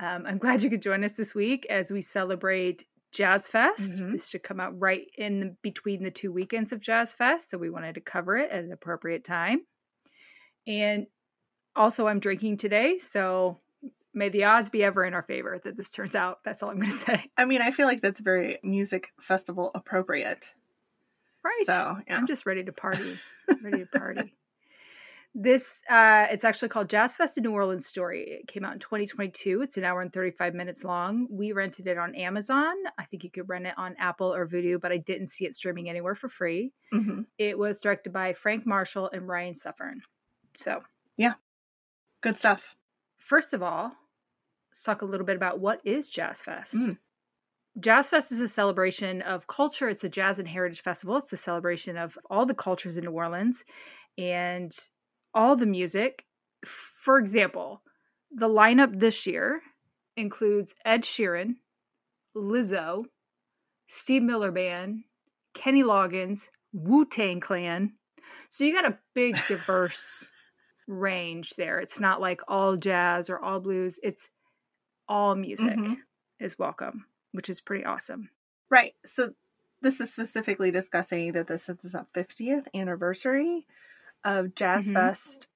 Um, I'm glad you could join us this week as we celebrate Jazz Fest. Mhm. This should come out right in between the two weekends of Jazz Fest, so we wanted to cover it at an appropriate time. And also, I'm drinking today, so may the odds be ever in our favor that this turns out. That's all I'm going to say. I mean, I feel like that's very music festival appropriate. Right. So, yeah. I'm just ready to party. ready to party. This uh it's actually called Jazz Fest in New Orleans Story. It came out in 2022. It's an hour and 35 minutes long. We rented it on Amazon. I think you could rent it on Apple or Vudu, but I didn't see it streaming anywhere for free. hmm It was directed by Frank Marshall and Ryan Suffern. So, yeah, Good stuff. first of all, let's talk a little bit about what is Jazz Fest. Mm. Jazz Fest is a celebration of culture. It's a jazz and heritage festival. It's a celebration of all the cultures in New Orleans and all the music. For example, the lineup this year includes Ed Sheeran, Lizzo, Steve Miller Band, Kenny Loggins, Wu Tang Clan. So you got a big, diverse range there. It's not like all jazz or all blues. It's all music Mhm. is welcome, which is pretty awesome. Right. So, this is specifically discussing that this is a 50th anniversary of Jazz Mhm. Fest.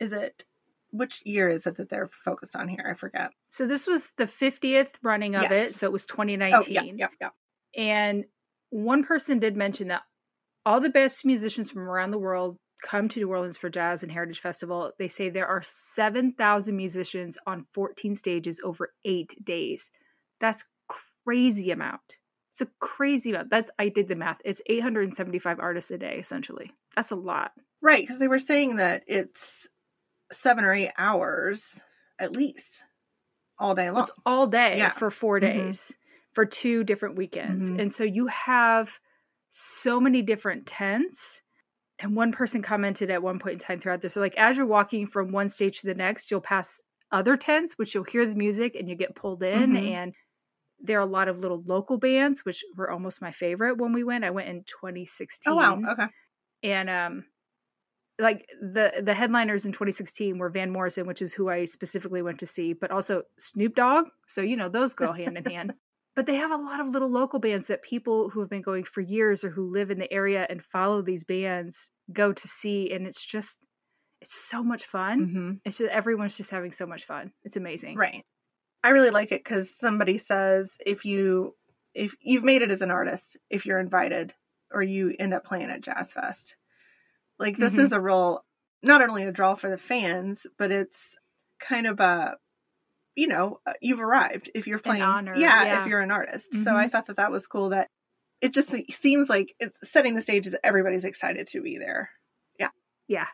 Is it, which year is it that they're focused on here? I forget. So this was the 50th running of Yes. it. So it was Oh, 2019. yeah, yeah, yeah. And one person did mention that all the best musicians from around the world come to New Orleans for Jazz and Heritage Festival. They say there are 7,000 musicians on 14 stages over eight days. That's crazy amount. It's a crazy amount. That's I did the math. It's 875 artists a day, essentially. That's a lot. Right. Because they were saying that it's seven or eight hours at least all day long. It's all day Yeah. for 4 Mhm. days for two different weekends. Mhm. And so you have so many different tents. And one person commented at one point in time throughout this, so like as you're walking from one stage to the next, you'll pass other tents, which you'll hear the music and you get pulled in. Mhm. And there are a lot of little local bands, which were almost my favorite when we went. I went in 2016 Oh, wow. Okay. and um like the the headliners in 2016 were Van Morrison, which is who I specifically went to see, but also Snoop Dogg. So you know those go hand in hand. But they have a lot of little local bands that people who have been going for years or who live in the area and follow these bands go to see, and it's just it's so much fun. hmm It's just everyone's just having so much fun. It's amazing. Right. I really like it because somebody says if you if you've made it as an artist, if you're invited or you end up playing at Jazz Fest, like this Mhm. is a real not only a draw for the fans, but it's kind of a you know uh, you've arrived if you're playing. honor, yeah, yeah. if you're an artist. So Mhm. I thought that that was cool. That it just seems like it's setting the stage as everybody's excited to be there. Yeah. Yeah.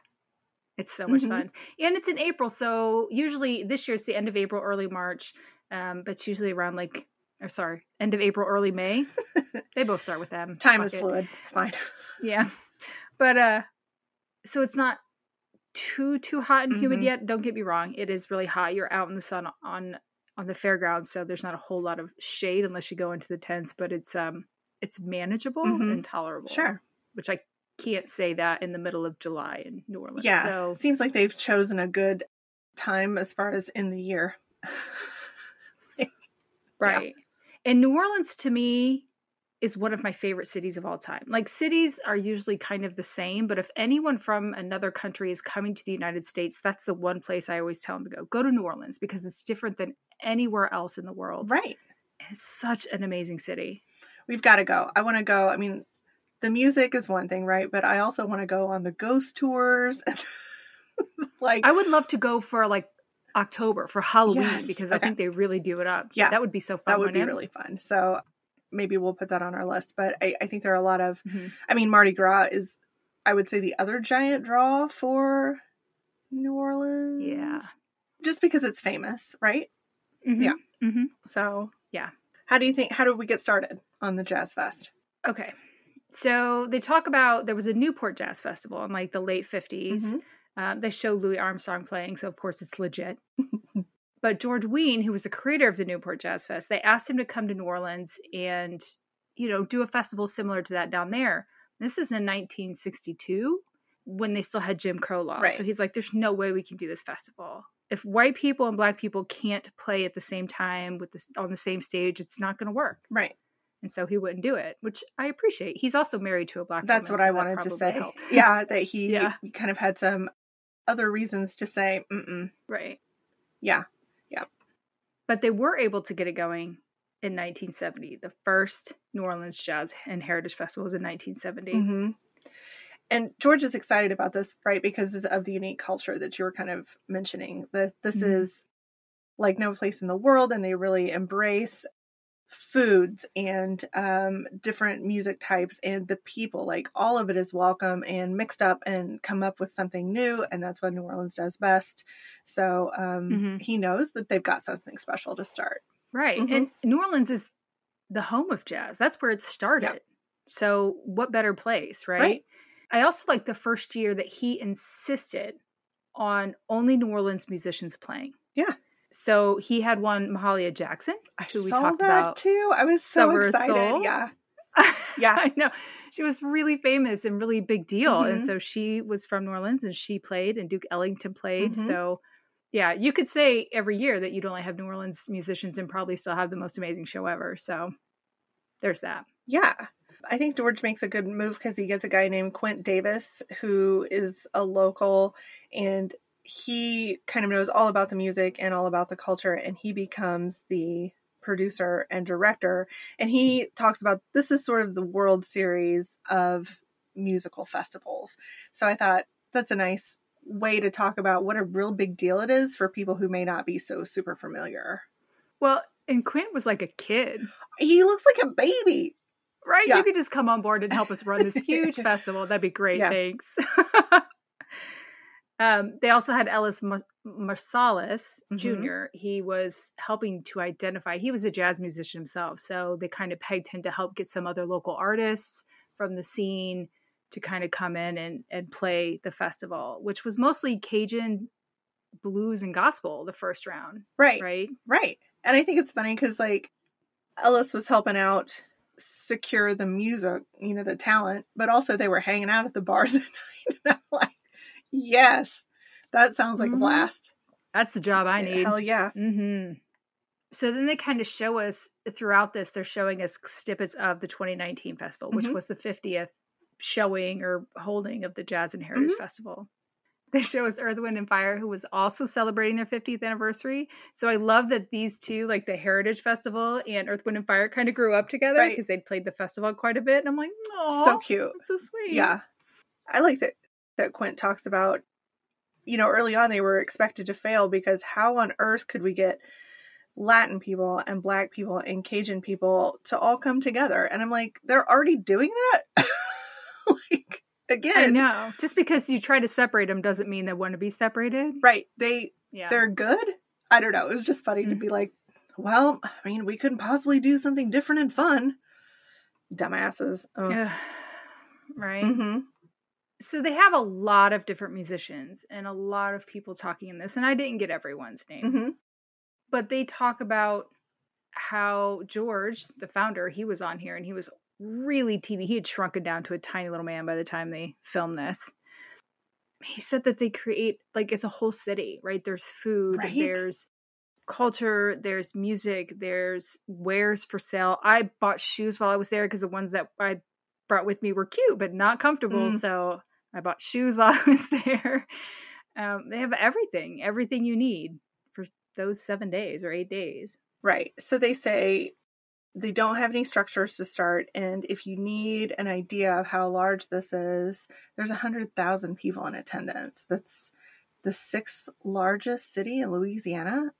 It's so much Mhm. fun. And it's in April. So usually this year it's the end of April, early March. Um, but it's usually around like, or sorry, end of April, early May. they both start with them. Time Fuck is it. fluid. It's fine. Yeah. But, uh, so it's not too, too hot and humid Mhm. yet. Don't get me wrong. It is really hot. You're out in the sun on, on the fairgrounds. So there's not a whole lot of shade unless you go into the tents, but it's, um, it's manageable Mhm. and tolerable. Sure. Which I can't say that in the middle of July in New Orleans. Yeah. So Seems like they've chosen a good time as far as in the year. Right. And New Orleans to me is one of my favorite cities of all time. Like cities are usually kind of the same, but if anyone from another country is coming to the United States, that's the one place I always tell them to go. Go to New Orleans because it's different than anywhere else in the world. Right. It's such an amazing city. We've got to go. I want to go. I mean, the music is one thing, right? But I also want to go on the ghost tours. like, I would love to go for like October for Halloween Yes, because I think they really do it up. Yeah, That would be so fun. that would be it? really fun. So maybe we'll put that on our list. But I, I think there are a lot of, Mhm. I mean, Mardi Gras is, I would say, the other giant draw for New Orleans. Yeah. Just because it's famous, right? Mhm. Yeah. Mhm. So Yeah. How do you think? How did we get started on the Jazz Fest? Okay. So they talk about there was a Newport Jazz Festival in like the late 50s. Mhm. Um, they show Louis Armstrong playing, so of course it's legit. but George Wein, who was the creator of the Newport Jazz Fest, they asked him to come to New Orleans and, you know, do a festival similar to that down there. This is in 1962 when they still had Jim Crow laws. Right. So he's like, there's no way we can do this festival. If white people and black people can't play at the same time with this on the same stage, it's not going to work. Right. And so he wouldn't do it, which I appreciate. He's also married to a black That's woman, what I so that wanted to say. helped. Yeah, that he Yeah. kind of had some other reasons to say, Mm-mm. Right. yeah, But they were able to get it going in 1970. The first New Orleans Jazz and Heritage Festival was in 1970. hmm And George is excited about this, right? Because of the unique culture that you were kind of mentioning. That this Mhm. is like no place in the world, and they really embrace foods and um, different music types and the people. Like all of it is welcome and mixed up and come up with something new, and that's what New Orleans does best. So um, Mhm. he knows that they've got something special to start. Right. Mhm. And New Orleans is the home of jazz. That's where it started. So what better place, right? Right. I also like the first year that he insisted on only New Orleans musicians playing. Yeah. So he had one Mahalia Jackson. I Who we saw talked that about too. I was so Summer excited. Soul. Yeah. Yeah. I know. She was really famous and really big deal. And Mhm. so she was from New Orleans and she played and Duke Ellington played. Mhm. So yeah, you could say every year that you'd only have New Orleans musicians and probably still have the most amazing show ever. So there's that. Yeah. I think George makes a good move because he gets a guy named Quint Davis who is a local and he kind of knows all about the music and all about the culture and he becomes the producer and director and he hmm. talks about this is sort of the world series of musical festivals. So I thought that's a nice way to talk about what a real big deal it is for people who may not be so super familiar. Well, and Quint was like a kid, He looks like a baby. right? Yeah. You could just come on board and help us run this huge festival. That'd be great. Yeah. Thanks. um, they also had Ellis Mar- Marsalis Mhm. Jr. He was helping to identify, he was a jazz musician himself. So they kind of pegged him to help get some other local artists from the scene to kind of come in and, and play the festival, which was mostly Cajun blues and gospel the first round, Right. right? Right. And I think it's funny because, like, Ellis was helping out secure the music, you know, the talent, but also they were hanging out at the bars at night. And I'm like, yes, that sounds like Mhm. a blast. That's the job I need. Hell yeah. Mm-hmm. So then they kind of show us throughout this, they're showing us snippets of the 2019 festival, which Mhm. was the 50th showing or holding of the Jazz and Heritage Festival. They show us Earth, Wind, and Fire, who was also celebrating their 50th anniversary. So I love that these two, like the Heritage Festival and Earth, Wind, and Fire, kind of grew up together Right. because they'd played the festival quite a bit. And I'm like, oh, So cute. so sweet. Yeah. I like that, that Quint talks about, you know, early on they were expected to fail because how on earth could we get Latin people and Black people and Cajun people to all come together? And I'm like, they're already doing that? like, again. I know. Just because you try to separate them doesn't mean they want to be separated. Right. They Yeah. they're good. I don't know. It was just funny to Mhm. be like, well, I mean, we couldn't possibly do something different and fun. Dumbasses. Oh. Ugh. right. hmm So they have a lot of different musicians and a lot of people talking in this, and I didn't get everyone's name, hmm but they talk about how George, the founder, he was on here and he was really teeny. He had shrunken down to a tiny little man by the time they filmed this. He said that they create like it's a whole city, right? There's food, Right. there's culture, there's music, there's wares for sale. I bought shoes while I was there because the ones that I brought with me were cute but not comfortable. Mm. So I bought shoes while I was there. Um, they have everything, everything you need for those seven days or eight days. Right. So they say they don't have any structures to start, and if you need an idea of how large this is, there's a hundred thousand people in attendance. That's the sixth largest city in Louisiana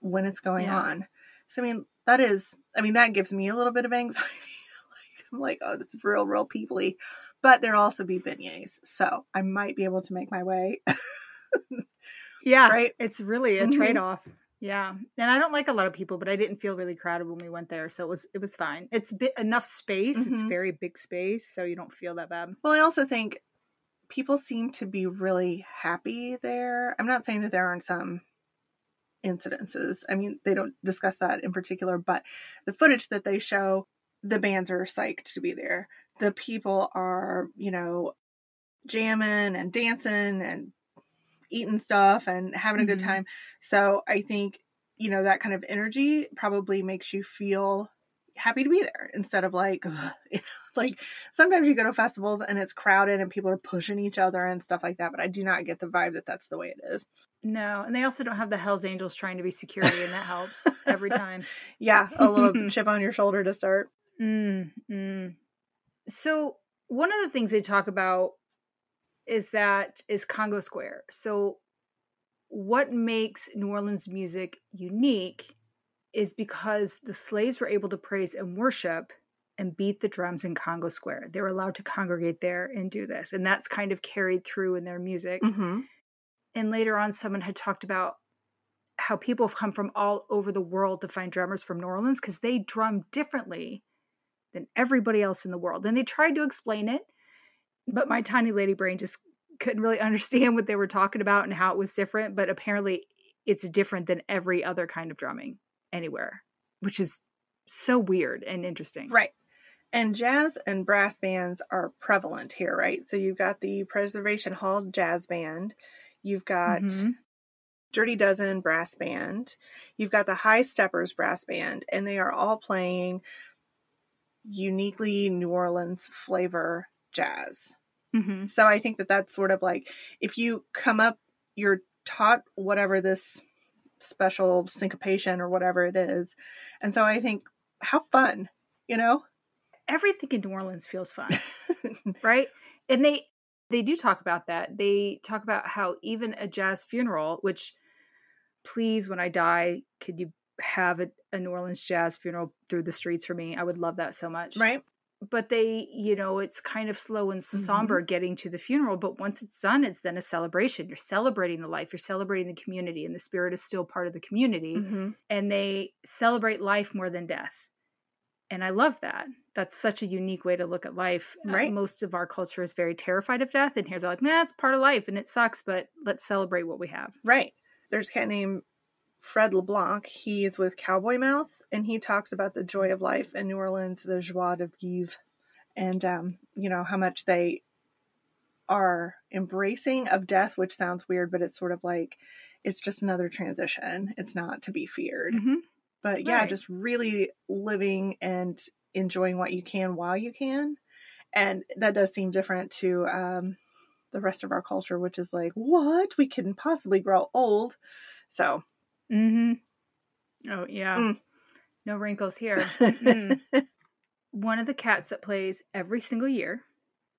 when it's going Yeah. on. So I mean, that is, I mean, that gives me a little bit of anxiety. like, I'm like, oh, that's real, real peoply. But there'll also be beignets, so I might be able to make my way. Yeah, Right? It's really a trade off. Yeah, and I don't like a lot of people, but I didn't feel really crowded when we went there, so it was it was fine. It's bit enough space. It's Mhm. very big space, so you don't feel that bad. Well, I also think people seem to be really happy there. I'm not saying that there aren't some incidences. I mean, they don't discuss that in particular, but the footage that they show, the bands are psyched to be there. The people are, you know, jamming and dancing and eating stuff and having a good Mhm. time. So I think, you know, that kind of energy probably makes you feel happy to be there instead of like like sometimes you go to festivals and it's crowded and people are pushing each other and stuff like that but i do not get the vibe that that's the way it is No, and they also don't have the Hell's Angels trying to be security, and that helps every time. yeah a little chip on your shoulder to start Mm, mm. So one of the things they talk about is that is Congo Square. So what makes New Orleans music unique is because the slaves were able to praise and worship and beat the drums in Congo Square. They were allowed to congregate there and do this. And that's kind of carried through in their music. mm-hmm. And later on, someone had talked about how people have come from all over the world to find drummers from New Orleans because they drum differently than everybody else in the world. And they tried to explain it, but my tiny lady brain just couldn't really understand what they were talking about and how it was different. But apparently, it's different than every other kind of drumming anywhere, which is so weird and interesting. right and jazz and brass bands are prevalent here right so you've got the preservation hall jazz band you've got Mhm. dirty dozen brass band you've got the high steppers brass band and they are all playing uniquely new orleans flavor jazz Mhm. So I think that that's sort of like if you come up, you're taught whatever this special syncopation or whatever it is. And so I think, how fun, you know? Everything in New Orleans feels fun. right and they they do talk about that they talk about how even a jazz funeral which please when i die could you have a, a new orleans jazz funeral through the streets for me i would love that so much right? but they you know it's kind of slow and somber getting to the funeral but once it's done it's then a celebration you're celebrating the life you're celebrating the community and the spirit is still part of the community hmm and they celebrate life more than death. And I love that. That's such a unique way to look at life. Uh, Right. most of our culture is very terrified of death, and here's like, nah, it's part of life and it sucks, but let's celebrate what we have. Right. There's a cat named Fred LeBlanc. He is with Cowboy Mouth, and he talks about the joy of life in New Orleans, the joie de vivre, and um, you know how much they are embracing of death, which sounds weird, but it's sort of like it's just another transition. It's not to be feared. Mhm. But yeah, Right. just really living and enjoying what you can while you can. And that does seem different to um, the rest of our culture, which is like, what? We couldn't possibly grow old. So, Mm-hmm. Oh, yeah. Mm. No wrinkles here. Mm. One of the cats that plays every single year,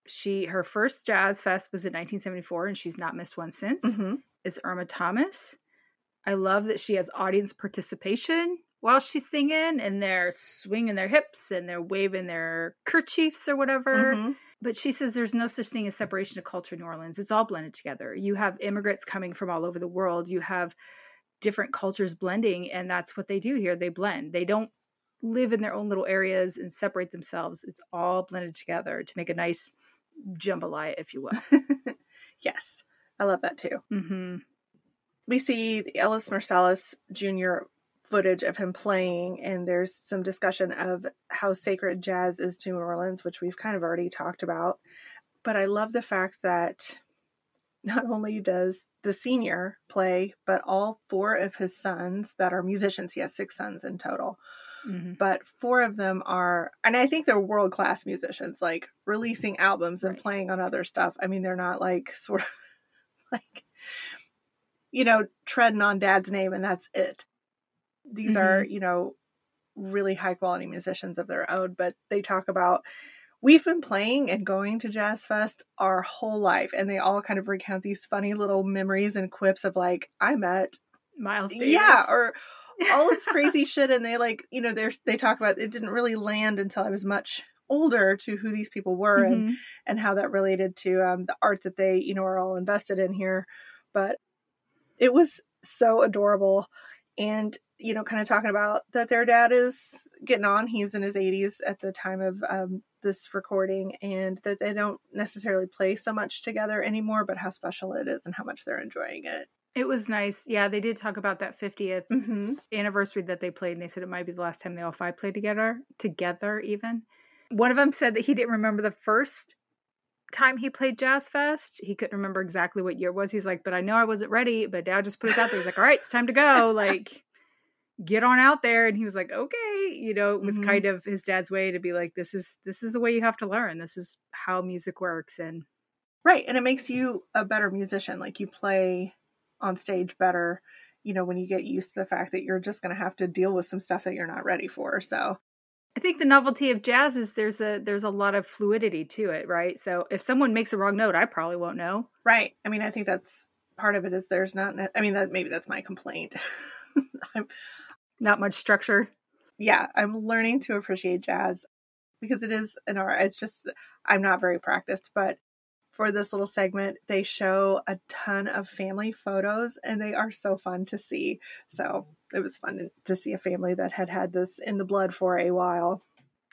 she her first jazz fest was in 1974, and she's not missed one since. Mhm. is Irma Thomas. I love that she has audience participation while she's singing and they're swinging their hips and they're waving their kerchiefs or whatever. Mhm. But she says there's no such thing as separation of culture in New Orleans. It's all blended together. You have immigrants coming from all over the world. You have different cultures blending, and that's what they do here. They blend. They don't live in their own little areas and separate themselves. It's all blended together to make a nice jambalaya, if you will. yes, I love that too. hmm We see the Ellis Marsalis Jr. footage of him playing, and there's some discussion of how sacred jazz is to New Orleans, which we've kind of already talked about. But I love the fact that not only does the senior play, but all four of his sons that are musicians, he has six sons in total, hmm but four of them are, and I think they're world class musicians, like releasing albums and Right. playing on other stuff. I mean, they're not like sort of like, you know, treading on dad's name and that's it. These are, you know, really high quality musicians of their own, but they talk about we've been playing and going to Jazz Fest our whole life, and they all kind of recount these funny little memories and quips of like, I met Miles Davis. yeah, or all this crazy shit, and they like, you know, there's they talk about it didn't really land until I was much older to who these people were and Mhm. and how that related to um, the art that they you know are all invested in here, but it was so adorable, and you know, kind of talking about that their dad is getting on. He's in his 80s at the time of um, this recording, and that they don't necessarily play so much together anymore, but how special it is and how much they're enjoying it. It was nice. Yeah, they did talk about that 50th Mm-hmm. anniversary that they played, and they said it might be the last time they all five played together, together even. One of them said that he didn't remember the first time he played Jazz Fest. He couldn't remember exactly what year it was. He's like, but I know I wasn't ready, but dad just put us out there. He's like, all right, it's time to go. Like, get on out there. And he was like, okay. You know, it was Mhm. kind of his dad's way to be like, this is this is the way you have to learn. This is how music works. And Right. And it makes you a better musician. Like you play on stage better, you know, when you get used to the fact that you're just going to have to deal with some stuff that you're not ready for. So, I think the novelty of jazz is there's a there's a lot of fluidity to it, right? So if someone makes a wrong note, I probably won't know. right. I mean, I think that's part of it is there's not, I mean, that maybe that's my complaint. I'm, Not much structure. Yeah, I'm learning to appreciate jazz because it is an art. It's just, I'm not very practiced, but for this little segment, they show a ton of family photos and they are so fun to see. So it was fun to see a family that had had this in the blood for a while.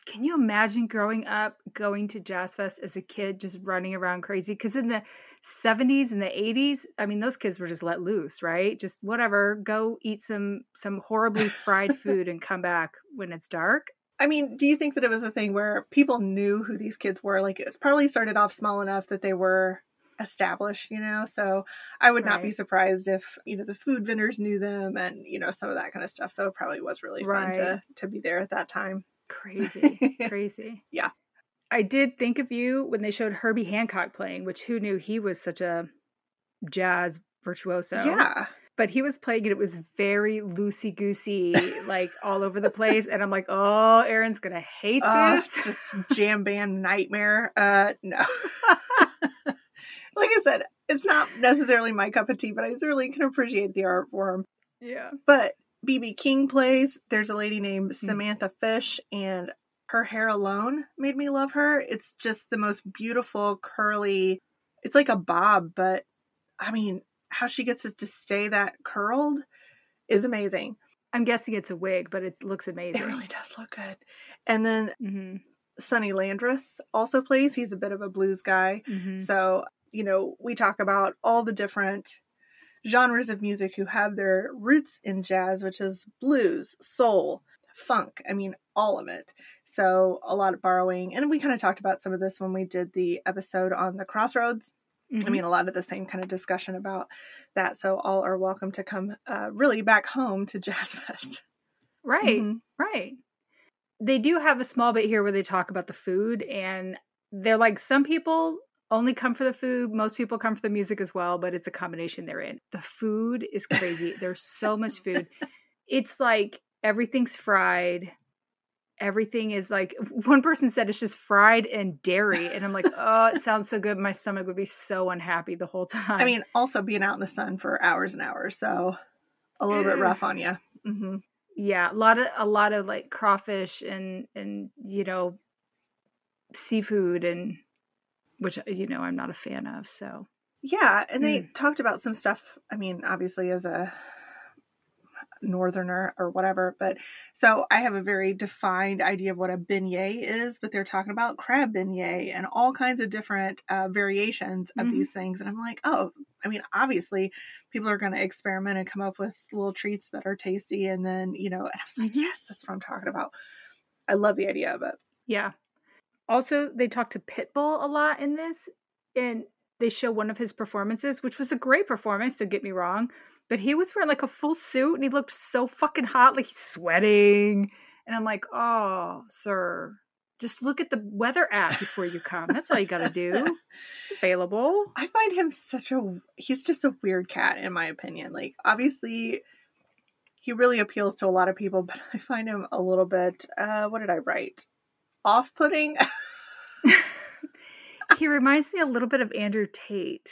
Can you imagine growing up going to Jazz Fest as a kid, just running around crazy? Because in the 70s and the 80s, I mean, those kids were just let loose, right? Just whatever, go eat some some horribly fried food and come back when it's dark. I mean, do you think that it was a thing where people knew who these kids were? Like it was probably started off small enough that they were established, you know? So I would not be surprised if, you know, the food vendors knew them and, you know, some of that kind of stuff. So it probably was really fun Right. to to be there at that time. Crazy, crazy. Yeah. I did think of you when they showed Herbie Hancock playing, which who knew he was such a jazz virtuoso. Yeah. but he was playing it. It was very loosey goosey, like all over the place. And I'm like, oh, Erin's gonna hate Uh, this. just jam band nightmare. Uh no. like I said, it's not necessarily my cup of tea, but I certainly can appreciate the art form. yeah. But BB King plays. There's a lady named Hmm. Samantha Fish, and her hair alone made me love her. It's just the most beautiful, curly. It's like a bob, but I mean, how she gets it to stay that curled is amazing. I'm guessing it's a wig, but it looks amazing. It really does look good. And then hmm Sonny Landreth also plays. He's a bit of a blues guy. hmm So, you know, we talk about all the different genres of music who have their roots in jazz, which is blues, soul, funk. I mean, all of it. So, a lot of borrowing. And we kind of talked about some of this when we did the episode on the crossroads. Mm-hmm. I mean, a lot of the same kind of discussion about that. So, all are welcome to come uh, really back home to Jazz Fest. right, Mhm. right. They do have a small bit here where they talk about the food, and they're like, some people only come for the food. Most people come for the music as well, but it's a combination they're in. The food is crazy. There's so much food. It's like everything's fried. Everything is like one person said it's just fried and dairy, and I'm like, oh, it sounds so good. My stomach would be so unhappy the whole time. I mean, also being out in the sun for hours and hours. So, a little bit rough on you. hmm yeah, a lot of a lot of like crawfish and and you know seafood and which you know I'm not a fan of. So Yeah, and they Mm. talked about some stuff. I mean, obviously, as a northerner or whatever, but so I have a very defined idea of what a beignet is, but they're talking about crab beignet and all kinds of different uh, variations of Mhm. these things. And I'm like, oh, I mean, obviously, people are going to experiment and come up with little treats that are tasty. And then, you know, and I was like, Mhm. yes, that's what I'm talking about. I love the idea of it. yeah. Also, they talk to Pitbull a lot in this, and they show one of his performances, which was a great performance. Don't get me wrong, but he was wearing like a full suit and he looked so fucking hot, like he's sweating. And I'm like, oh, sir, just look at the weather app before you come. That's all you got to do. It's available. I find him such a he's just a weird cat in my opinion. Like obviously he really appeals to a lot of people, but I find him a little bit uh what did I write? Off-putting. he reminds me a little bit of Andrew Tate.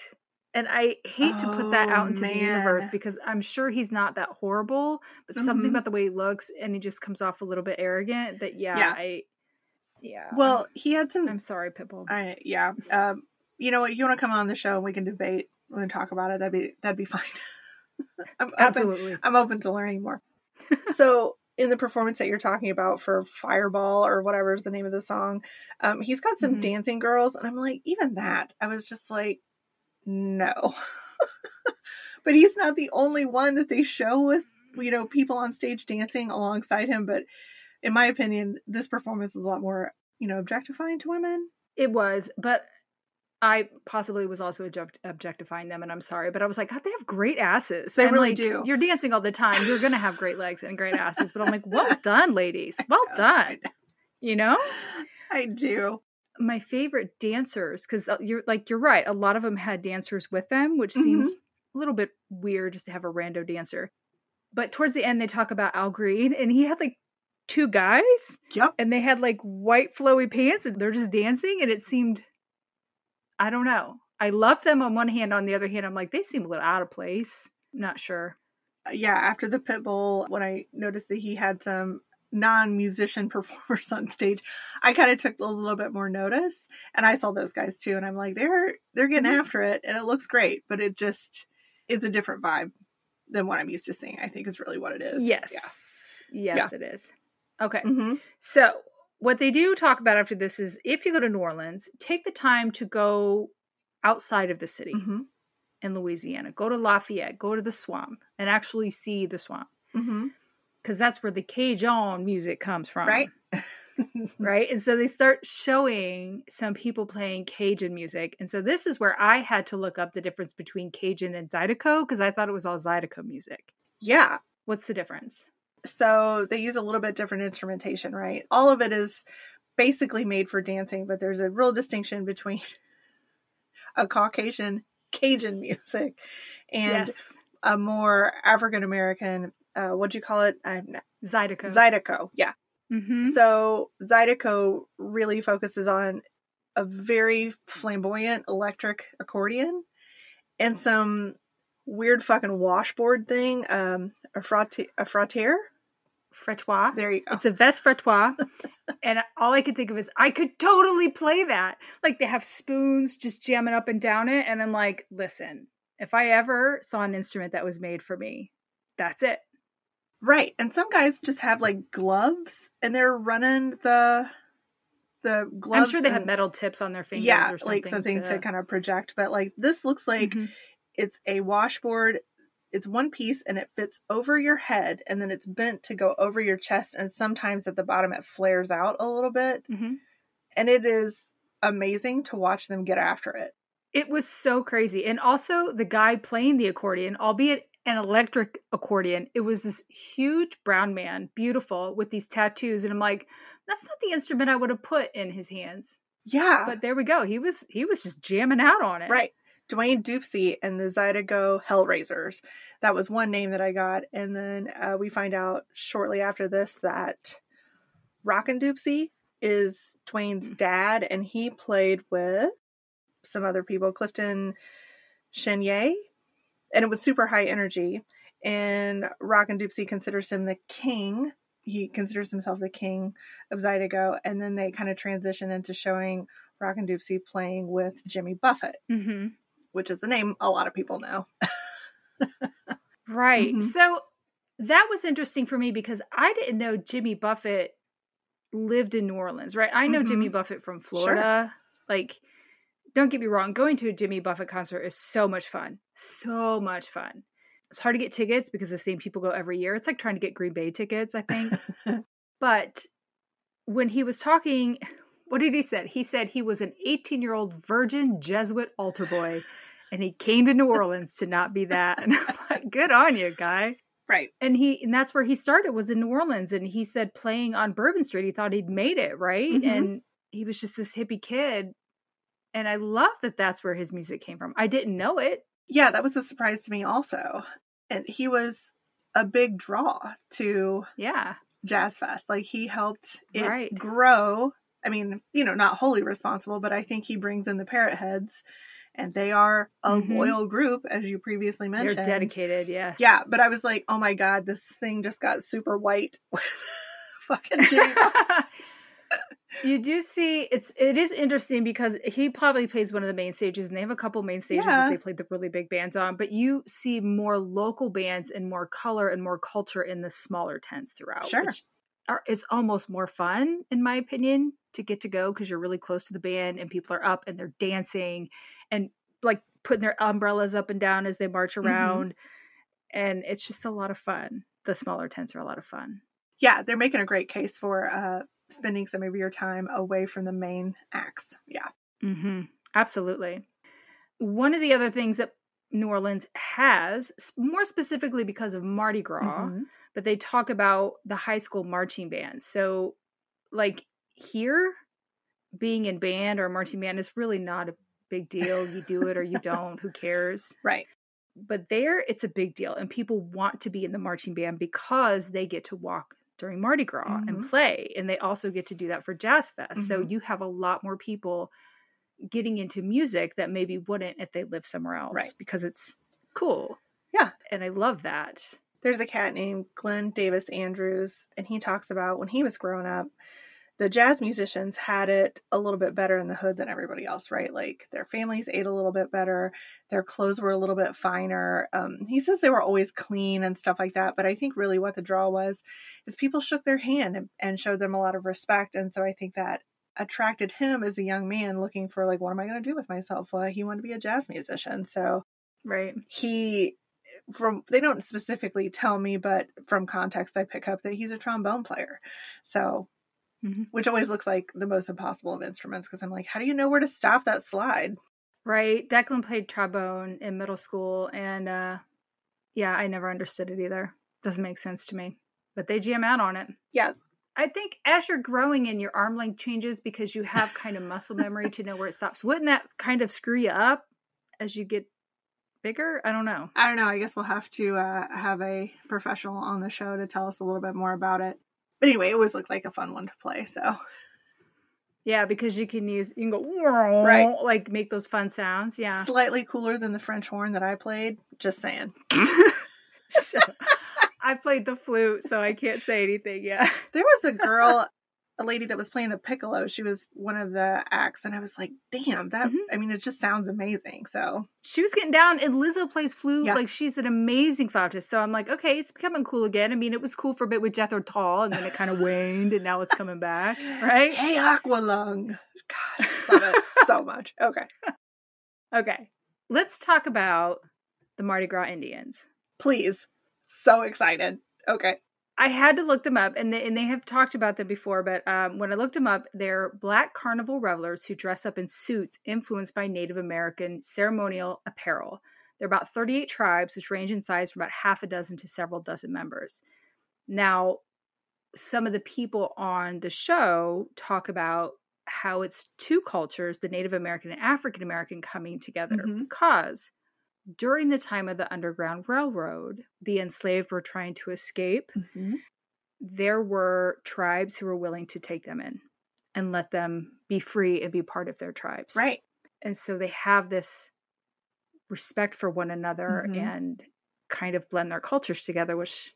And I hate to put that out Oh, into the universe because I'm sure he's not that horrible, but something Mhm. about the way he looks and he just comes off a little bit arrogant that yeah, Yeah. I yeah. well, he had some I'm sorry, Pitbull. I yeah. Um you know what, you want to come on the show and we can debate and talk about it, that'd be that'd be fine. I'm open Absolutely. I'm open to learning more. so in the performance that you're talking about for Fireball or whatever is the name of the song, um, he's got some Mhm. dancing girls, and I'm like, even that, I was just like, no. but he's not the only one that they show with you know people on stage dancing alongside him. But in my opinion, this performance is a lot more you know objectifying to women. It was, but I possibly was also object- objectifying them, and I'm sorry, but I was like, God, they have great asses. They And, really like, do. You're dancing all the time. You're gonna have great legs and great asses. But I'm like, well done, ladies. Well know, done. You know, I do. my favorite dancers, because you're like you're right. A lot of them had dancers with them, which seems Mm-hmm. a little bit weird just to have a rando dancer. But towards the end, they talk about Al Green, and he had like two guys Yep. and they had like white flowy pants and they're just dancing and it seemed I don't know. I love them on one hand, on the other hand, I'm like, they seem a little out of place. Not sure. yeah, after the Pitbull, when I noticed that he had some non-musician performers on stage, I kind of took a little bit more notice, and I saw those guys too, and I'm like, they're they're getting Mhm. after it, and it looks great, but it just is a different vibe than what I'm used to seeing. I think is really what it is. Yes. Yeah. Yes, it is. Okay. hmm So, what they do talk about after this is if you go to New Orleans, take the time to go outside of the city hmm in Louisiana. Go to Lafayette, go to the swamp, and actually see the swamp. Because that's where the Cajun music comes from. Right. right? And so they start showing some people playing Cajun music. And so this is where I had to look up the difference between Cajun and Zydeco because I thought it was all Zydeco music. yeah. What's the difference? So they use a little bit different instrumentation, right? All of it is basically made for dancing, but there's a real distinction between a Caucasian Cajun music and yes, a more African American, uh, what'd you call it? I'm Zydeco. Zydeco. Yeah. hmm So Zydeco really focuses on a very flamboyant electric accordion and some weird fucking washboard thing, um, a fratte- a fratere. Frottoir. There you go. It's a vest frottoir. and all I could think of is I could totally play that. Like they have spoons just jamming up and down it. And I'm like, listen, if I ever saw an instrument that was made for me, that's it. Right. And some guys just have like gloves and they're running the the gloves. I'm sure they have metal tips on their fingers Yeah, or something. like something to... kind of project. But like this looks like Mhm. it's a washboard. It's one piece and it fits over your head and then it's bent to go over your chest and sometimes at the bottom it flares out a little bit. Mhm. And it is amazing to watch them get after it. It was so crazy. And also the guy playing the accordion, albeit an electric accordion, it was this huge brown man, beautiful, with these tattoos. And I'm like, that's not the instrument I would have put in his hands. Yeah. But there we go. He was he was just jamming out on it. Right. Dwayne Dopsie and the Zydeco Hellraisers. That was one name that I got. And then uh, we find out shortly after this that Rockin' Dopsie is Dwayne's dad, and he played with some other people, Clifton Chenier, and it was super high energy. And Rockin' Dopsie considers him the king. He considers himself the king of Zydeco, and then they kind of transition into showing Rockin' Dopsie playing with Jimmy Buffett hmm which is a name a lot of people know. Right. Mhm. So that was interesting for me because I didn't know Jimmy Buffett lived in New Orleans, right? I know Mhm. Jimmy Buffett from Florida. Like, don't get me wrong, going to a Jimmy Buffett concert is so much fun. So much fun. It's hard to get tickets because the same people go every year. It's like trying to get Green Bay tickets, I think. but when he was talking, what did he say? He said he was an 18 year old virgin Jesuit altar boy and he came to New Orleans to not be that. And I'm like, good on you, guy. right. And he and that's where he started was in New Orleans. And he said playing on Bourbon Street, he thought he'd made it, right? Mhm. And he was just this hippie kid. And I love that that's where his music came from. I didn't know it. Yeah, that was a surprise to me also. And he was a big draw to Yeah. Jazz Fest. Like he helped it Right. grow. I mean, you know, not wholly responsible, but I think he brings in the Parrot Heads and they are a Mhm. loyal group, as you previously mentioned. They're dedicated, yes. Yeah, but I was like, oh my god, this thing just got super white. Fucking. You do see it's it is interesting because he probably plays one of the main stages and they have a couple main stages Yeah. that they played the really big bands on, but you see more local bands and more color and more culture in the smaller tents throughout. Sure. Which are, is almost more fun, in my opinion, to get to go because you're really close to the band and people are up and they're dancing and like putting their umbrellas up and down as they march Mhm. around. And it's just a lot of fun. The smaller tents are a lot of fun. Yeah, they're making a great case for uh, spending some of your time away from the main acts. Yeah. mm-hmm. Absolutely. One of the other things that New Orleans has, more specifically because of Mardi Gras, Mhm. But they talk about the high school marching band. So, like here, being in band or marching band is really not a big deal. You do it or you don't, who cares? Right. But there, it's a big deal, and people want to be in the marching band because they get to walk during Mardi Gras and Mhm. play, and they also get to do that for Jazz Fest. So Mhm. you have a lot more people getting into music that maybe wouldn't if they live somewhere else Right. because it's cool. Yeah. And I love that. There's a cat named Glen David Andrews, and he talks about when he was growing up, the jazz musicians had it a little bit better in the hood than everybody else, right? Like their families ate a little bit better, their clothes were a little bit finer. Um, he says they were always clean and stuff like that, but I think really what the draw was is people shook their hand and, and showed them a lot of respect, and so I think that attracted him as a young man looking for like what am I going to do with myself? Well, he wanted to be a jazz musician, so Right. he from they don't specifically tell me but from context i pick up that he's a trombone player so Mhm. which always looks like the most impossible of instruments because i'm like how do you know where to stop that slide Right. Declan played trombone in middle school and uh yeah, I never understood it either. Doesn't make sense to me. But they jam out on it. Yeah. I think as you're growing and your arm length changes because you have kind of muscle memory to know where it stops. Wouldn't that kind of screw you up as you get bigger? I don't know. i don't know i guess we'll have to uh, have a professional on the show to tell us a little bit more about it but anyway it always looked like a fun one to play so Yeah, because you can use you can go Right. like make those fun sounds. Yeah. slightly cooler than the french horn that i played just saying I played the flute, so I can't say anything. Yeah. there was a girl a lady that was playing the piccolo she was one of the acts and i was like damn that Mhm. i mean it just sounds amazing so She was getting down, and Lizzo plays flute. Yeah. Like she's an amazing flautist. So I'm like, okay, it's becoming cool again. I mean, it was cool for a bit with Jethro Tull, and then it kind of waned, and now it's coming back, right? Hey, Aqualung. God, I love it so much. Okay. Okay, let's talk about the Mardi Gras Indians. Please. So excited. Okay. I had to look them up, and they, and they have talked about them before. But um, when I looked them up, they're black carnival revelers who dress up in suits influenced by Native American ceremonial apparel. There are about 38 tribes, which range in size from about half a dozen to several dozen members. Now, some of the people on the show talk about how it's two cultures, the Native American and African American, coming together Mhm. because during the time of the Underground Railroad, the enslaved were trying to escape there were tribes who were willing to take them in and let them be free and be part of their tribes. Right. And so they have this respect for one another Mhm. and kind of blend their cultures together, which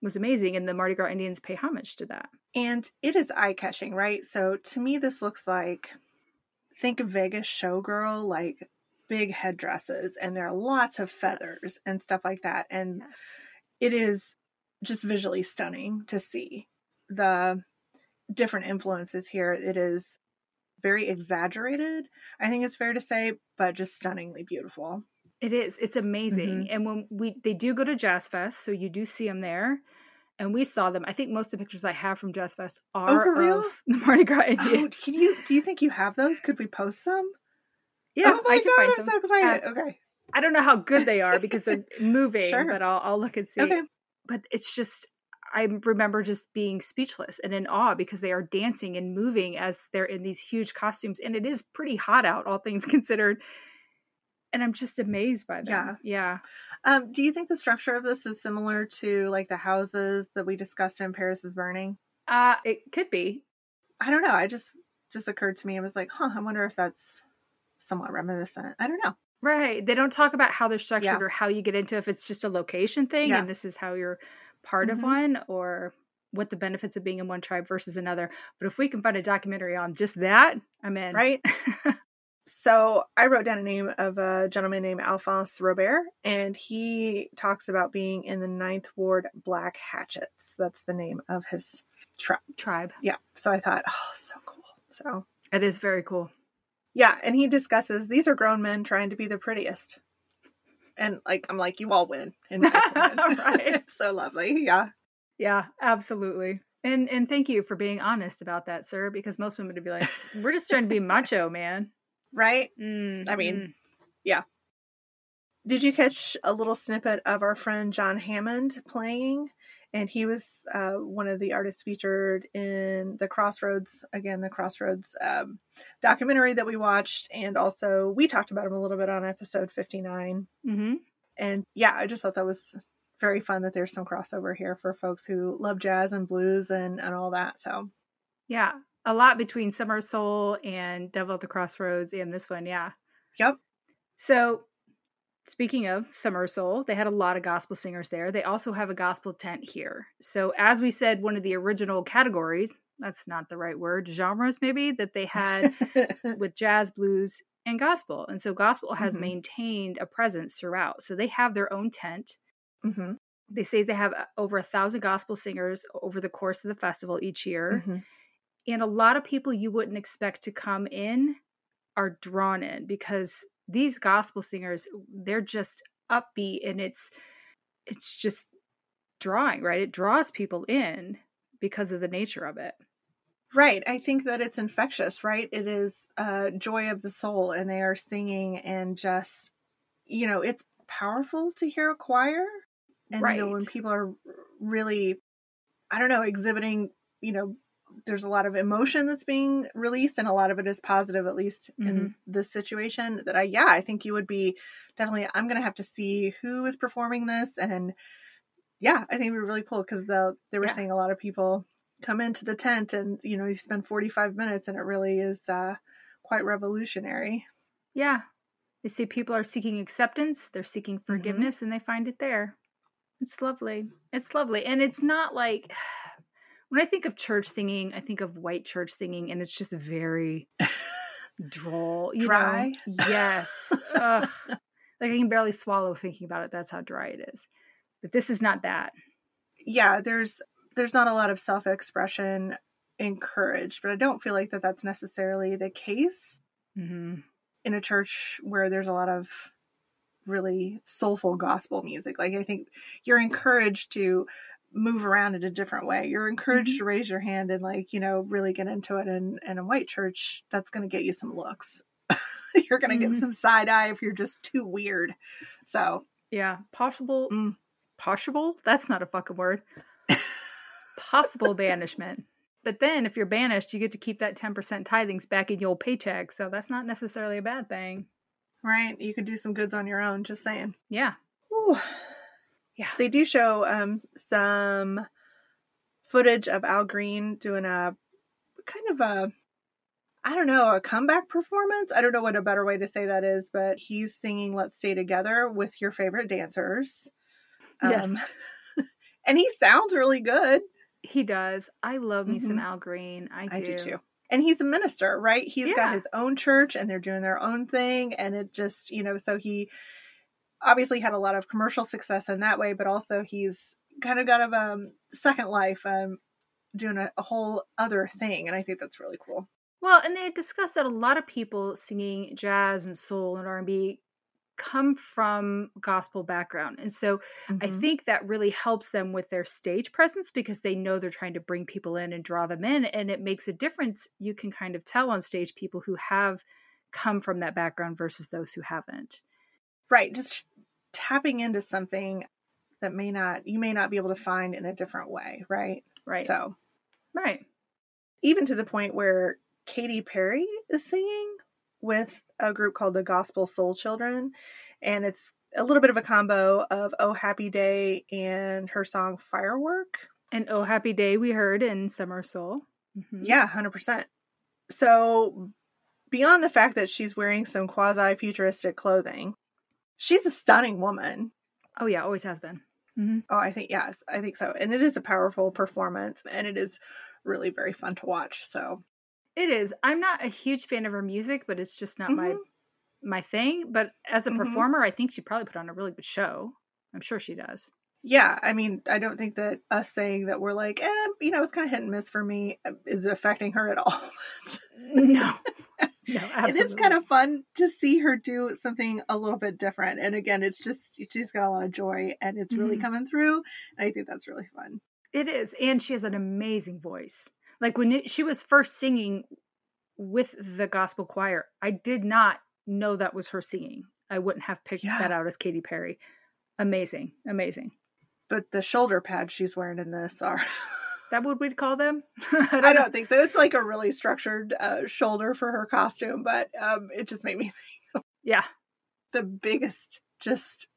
was amazing. And the Mardi Gras Indians pay homage to that. And it is eye catching, right? So to me, this looks like think Vegas showgirl, like big headdresses, and there are lots of feathers and stuff like that. And Yes. it is just visually stunning to see the different influences here. It is very exaggerated, I think it's fair to say, but just stunningly beautiful. It is. It's amazing. Mhm. And when we they do go to Jazz Fest, so you do see them there. And we saw them. I think most of the pictures I have from Jazz Fest are for real? of the Mardi Gras Oh, can you do you think you have those? Could we post some? Yeah, oh my I can god, find I'm some. so excited. okay. I don't know how good they are because they're moving, Sure. but I'll I'll look and see. Okay. But it's just I remember just being speechless and in awe because they are dancing and moving as they're in these huge costumes and it is pretty hot out, all things considered. And I'm just amazed by them. Yeah. Yeah. Um, do you think the structure of this is similar to like the houses that we discussed in Paris is Burning? Uh it could be. I don't know. I just just occurred to me. I was like, huh, I wonder if that's somewhat reminiscent. I don't know. Right. They don't talk about how they're structured Yeah. or how you get into if it's just a location thing Yeah. and this is how you're part of Mhm. one or what the benefits of being in one tribe versus another. But if we can find a documentary on just that, I'm in. Right. so I wrote down a name of a gentleman named Alphonse Robert, and he talks about being in the Ninth Ward Black Hatchets. That's the name of his tribe. Tribe. Yeah. So I thought, oh, so cool. So it is very cool. Yeah, and he discusses these are grown men trying to be the prettiest. And like I'm like, you all win. And right. it's so lovely. Yeah. Yeah, absolutely. And and thank you for being honest about that, sir, because most women would be like, We're just trying to be macho, man. Right? Mm, I mean, yeah. Did you catch a little snippet of our friend John Hammond playing? And he was uh, one of the artists featured in the Crossroads again, the Crossroads um, documentary that we watched, and also we talked about him a little bit on episode fifty nine. mm-hmm. And yeah, I just thought that was very fun that there's some crossover here for folks who love jazz and blues and and all that. So yeah, a lot between Summer Soul and Devil at the Crossroads and this one. Yeah. Yep. So Speaking of Summer Soul, they had a lot of gospel singers there. They also have a gospel tent here. So, as we said, one of the original categories, that's not the right word, genres maybe, that they had with jazz, blues, and gospel. And so, gospel has mm-hmm. maintained a presence throughout. So, they have their own tent. Mm-hmm. They say they have uh, over a thousand gospel singers over the course of the festival each year. Mm-hmm. And a lot of people you wouldn't expect to come in are drawn in because these gospel singers they're just upbeat and it's it's just drawing right? It draws people in because of the nature of it. Right i think that it's infectious right? It is uh joy of the soul and they are singing and just you know it's powerful to hear a choir and right. you know when people are really i don't know exhibiting you know there's a lot of emotion that's being released and a lot of it is positive at least mm-hmm. in this situation that i yeah i think you would be definitely i'm gonna have to see who is performing this and yeah i think it would be really cool because the they were yeah. saying a lot of people come into the tent and you know you spend 45 minutes and it really is uh quite revolutionary yeah they say people are seeking acceptance they're seeking mm-hmm. forgiveness mm-hmm. and they find it there it's lovely it's lovely and it's not like when I think of church singing, I think of white church singing, and it's just very droll, dry. Know? Yes, like I can barely swallow thinking about it. That's how dry it is. But this is not that. Yeah, there's there's not a lot of self expression encouraged, but I don't feel like that that's necessarily the case mm-hmm. in a church where there's a lot of really soulful gospel music. Like I think you're encouraged to move around in a different way. You're encouraged mm-hmm. to raise your hand and like, you know, really get into it and in a white church, that's gonna get you some looks. you're gonna mm-hmm. get some side eye if you're just too weird. So Yeah. Possible mm. possible? That's not a fucking word. Possible banishment. But then if you're banished, you get to keep that 10% tithings back in your old paycheck. So that's not necessarily a bad thing. Right. You could do some goods on your own, just saying. Yeah. Ooh. Yeah. They do show um, some footage of Al Green doing a kind of a I don't know, a comeback performance. I don't know what a better way to say that is, but he's singing Let's Stay Together with your favorite dancers. Yes. Um, and he sounds really good. He does. I love me mm-hmm. some Al Green. I do. I do too. And he's a minister, right? He's yeah. got his own church and they're doing their own thing. And it just, you know, so he obviously had a lot of commercial success in that way, but also he's kind of got a um, second life um, doing a, a, whole other thing. And I think that's really cool. Well, and they discussed that a lot of people singing jazz and soul and R&B come from gospel background. And so mm-hmm. I think that really helps them with their stage presence because they know they're trying to bring people in and draw them in and it makes a difference. You can kind of tell on stage people who have come from that background versus those who haven't. Right, just tapping into something that may not you may not be able to find in a different way, right? Right. So, right. Even to the point where Katy Perry is singing with a group called the Gospel Soul Children, and it's a little bit of a combo of Oh Happy Day and her song Firework. And Oh Happy Day we heard in Summer Soul. Mm-hmm. Yeah, 100%. So, beyond the fact that she's wearing some quasi futuristic clothing, she's a stunning woman. Oh yeah, always has been. hmm Oh, I think yes, I think so. And it is a powerful performance and it is really very fun to watch. So It is. I'm not a huge fan of her music, but it's just not my Mhm. my thing. But as a Mhm. performer, I think she probably put on a really good show. I'm sure she does. yeah, I mean, I don't think that us saying that we're like, eh, you know, it's kind of hit and miss for me uh, is affecting her at all. No, no, it is kind of fun to see her do something a little bit different. And again, it's just she's got a lot of joy and it's really Mhm. coming through. And I think that's really fun. It is, and she has an amazing voice. Like when it, she was first singing with the gospel choir, I did not know that was her singing. I wouldn't have picked Yeah. that out as Katy Perry. Amazing, amazing. But the shoulder pads she's wearing in this are That what we'd call them? I know. don't think so. It's like a really structured uh, shoulder for her costume, but um, it just made me Yeah, the biggest, just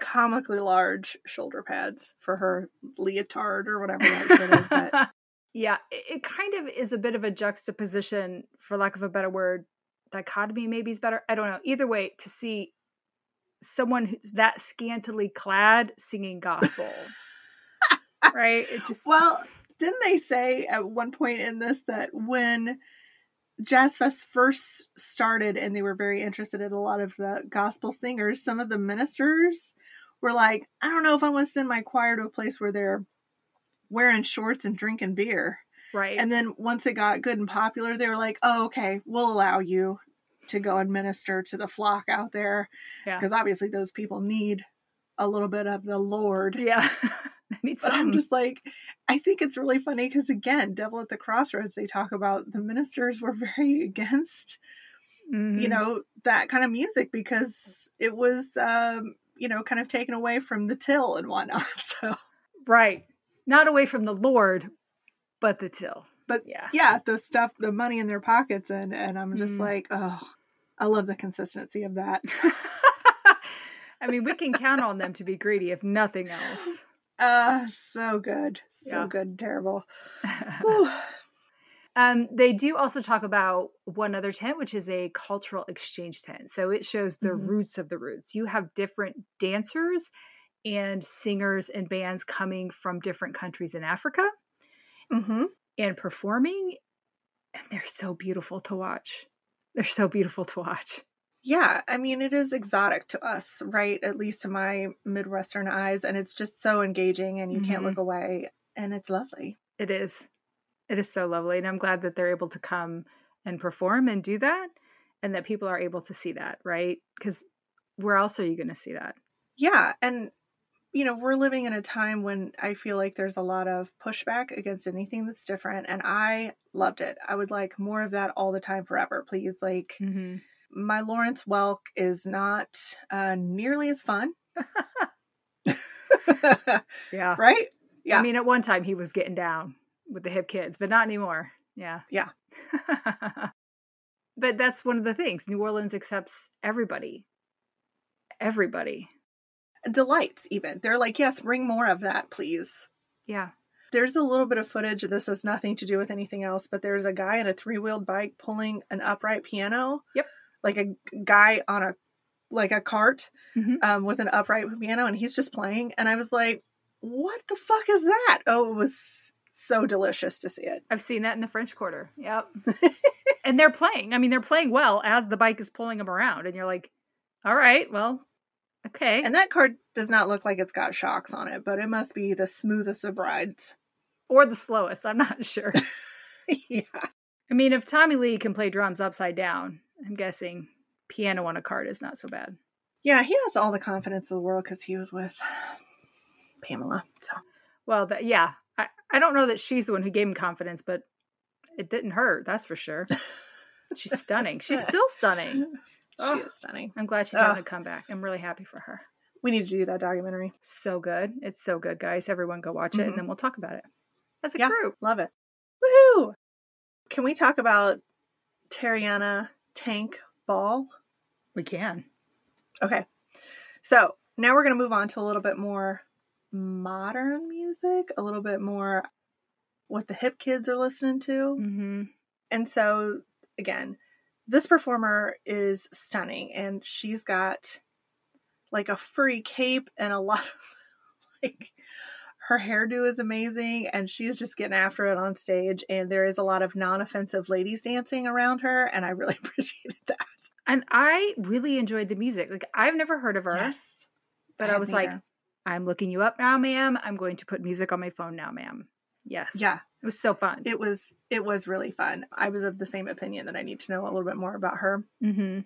comically large shoulder pads for her leotard or whatever that shit is. But yeah, it, it kind of is a bit of a juxtaposition, for lack of a better word. Dichotomy maybe is better. I don't know. Either way, to see someone who's that scantily clad singing gospel, right? It just well, didn't they say at one point in this that when Jazz Fest first started and they were very interested in a lot of the gospel singers, some of the ministers were like, I don't know if I want to send my choir to a place where they're wearing shorts and drinking beer. right. And then once it got good and popular, they were like, "Oh, okay, we'll allow you to go and minister to the flock out there Yeah. because obviously those people need a little bit of the Lord." yeah, But I'm just like, I think it's really funny because again, Devil at the Crossroads, they talk about the ministers were very against, you Mhm. know, that kind of music because it was, um, you know, kind of taken away from the till and whatnot. So, right, not away from the Lord, but the till. But yeah, yeah, the stuff, the money in their pockets, and and I'm just Mm. like, oh, I love the consistency of that. I mean, we can count on them to be greedy, if nothing else. Uh, so good. So Yeah. good and terrible. Um, they do also talk about one other tent, which is a cultural exchange tent. So it shows the Mhm. roots of the roots. You have different dancers and singers and bands coming from different countries in Africa hmm and performing, and they're so beautiful to watch. They're so beautiful to watch. Yeah, I mean, it is exotic to us, right? At least to my Midwestern eyes. And it's just so engaging and you can't Mhm. look away. And it's lovely. It is. It is so lovely. And I'm glad that they're able to come and perform and do that and that people are able to see that, right? Because where else are you going to see that? Yeah. And, you know, we're living in a time when I feel like there's a lot of pushback against anything that's different. And I loved it. I would like more of that all the time, forever, please. Like, Mm-hmm. My Lawrence Welk is not uh, nearly as fun. Yeah. right? Yeah. I mean, at one time he was getting down with the hip kids, but not anymore. Yeah. Yeah. but that's one of the things. New Orleans accepts everybody. Everybody. Delights, even. They're like, yes, bring more of that, please. Yeah. There's a little bit of footage. This has nothing to do with anything else, but there's a guy in a three wheeled bike pulling an upright piano. Yep. Like a guy on a like a cart Mhm. um, with an upright piano, and he's just playing. And I was like, "What the fuck is that?" Oh, it was so delicious to see it. I've seen that in the French Quarter. Yep. and they're playing. I mean, they're playing well as the bike is pulling them around. And you're like, all right, well, okay. And that cart does not look like it's got shocks on it, but it must be the smoothest of rides. or the slowest. I'm not sure. yeah. I mean, if Tommy Lee can play drums upside down, I'm guessing piano on a card is not so bad. Yeah, he has all the confidence in the world because he was with Pamela. So Well, that, yeah, I, I don't know that she's the one who gave him confidence, but it didn't hurt. That's for sure. She's stunning. She's still stunning. she Oh. is stunning. I'm glad she's having Ugh. a comeback. I'm really happy for her. We need to do that documentary. So good. It's so good, guys. Everyone go watch it Mhm. and then we'll talk about it as a Yeah. group. Love it. Woohoo! Can we talk about Tarriona Tank Ball? We can. Okay. So now we're going to move on to a little bit more modern music, a little bit more what the hip kids are listening to. Mm-hmm. And so, again, this performer is stunning and she's got like a furry cape and a lot of like her hairdo is amazing and she's just getting after it on stage and there is a lot of non-offensive ladies dancing around her and I really appreciated that. And I really enjoyed the music. Like I've never heard of her. Yes. But I I, was like. I'm looking you up now, ma'am. I'm going to put music on my phone now, ma'am. Yes. Yeah, It was so fun. it was it was really fun. I was of the same opinion that I need to know a little bit more about her. mm-hmm.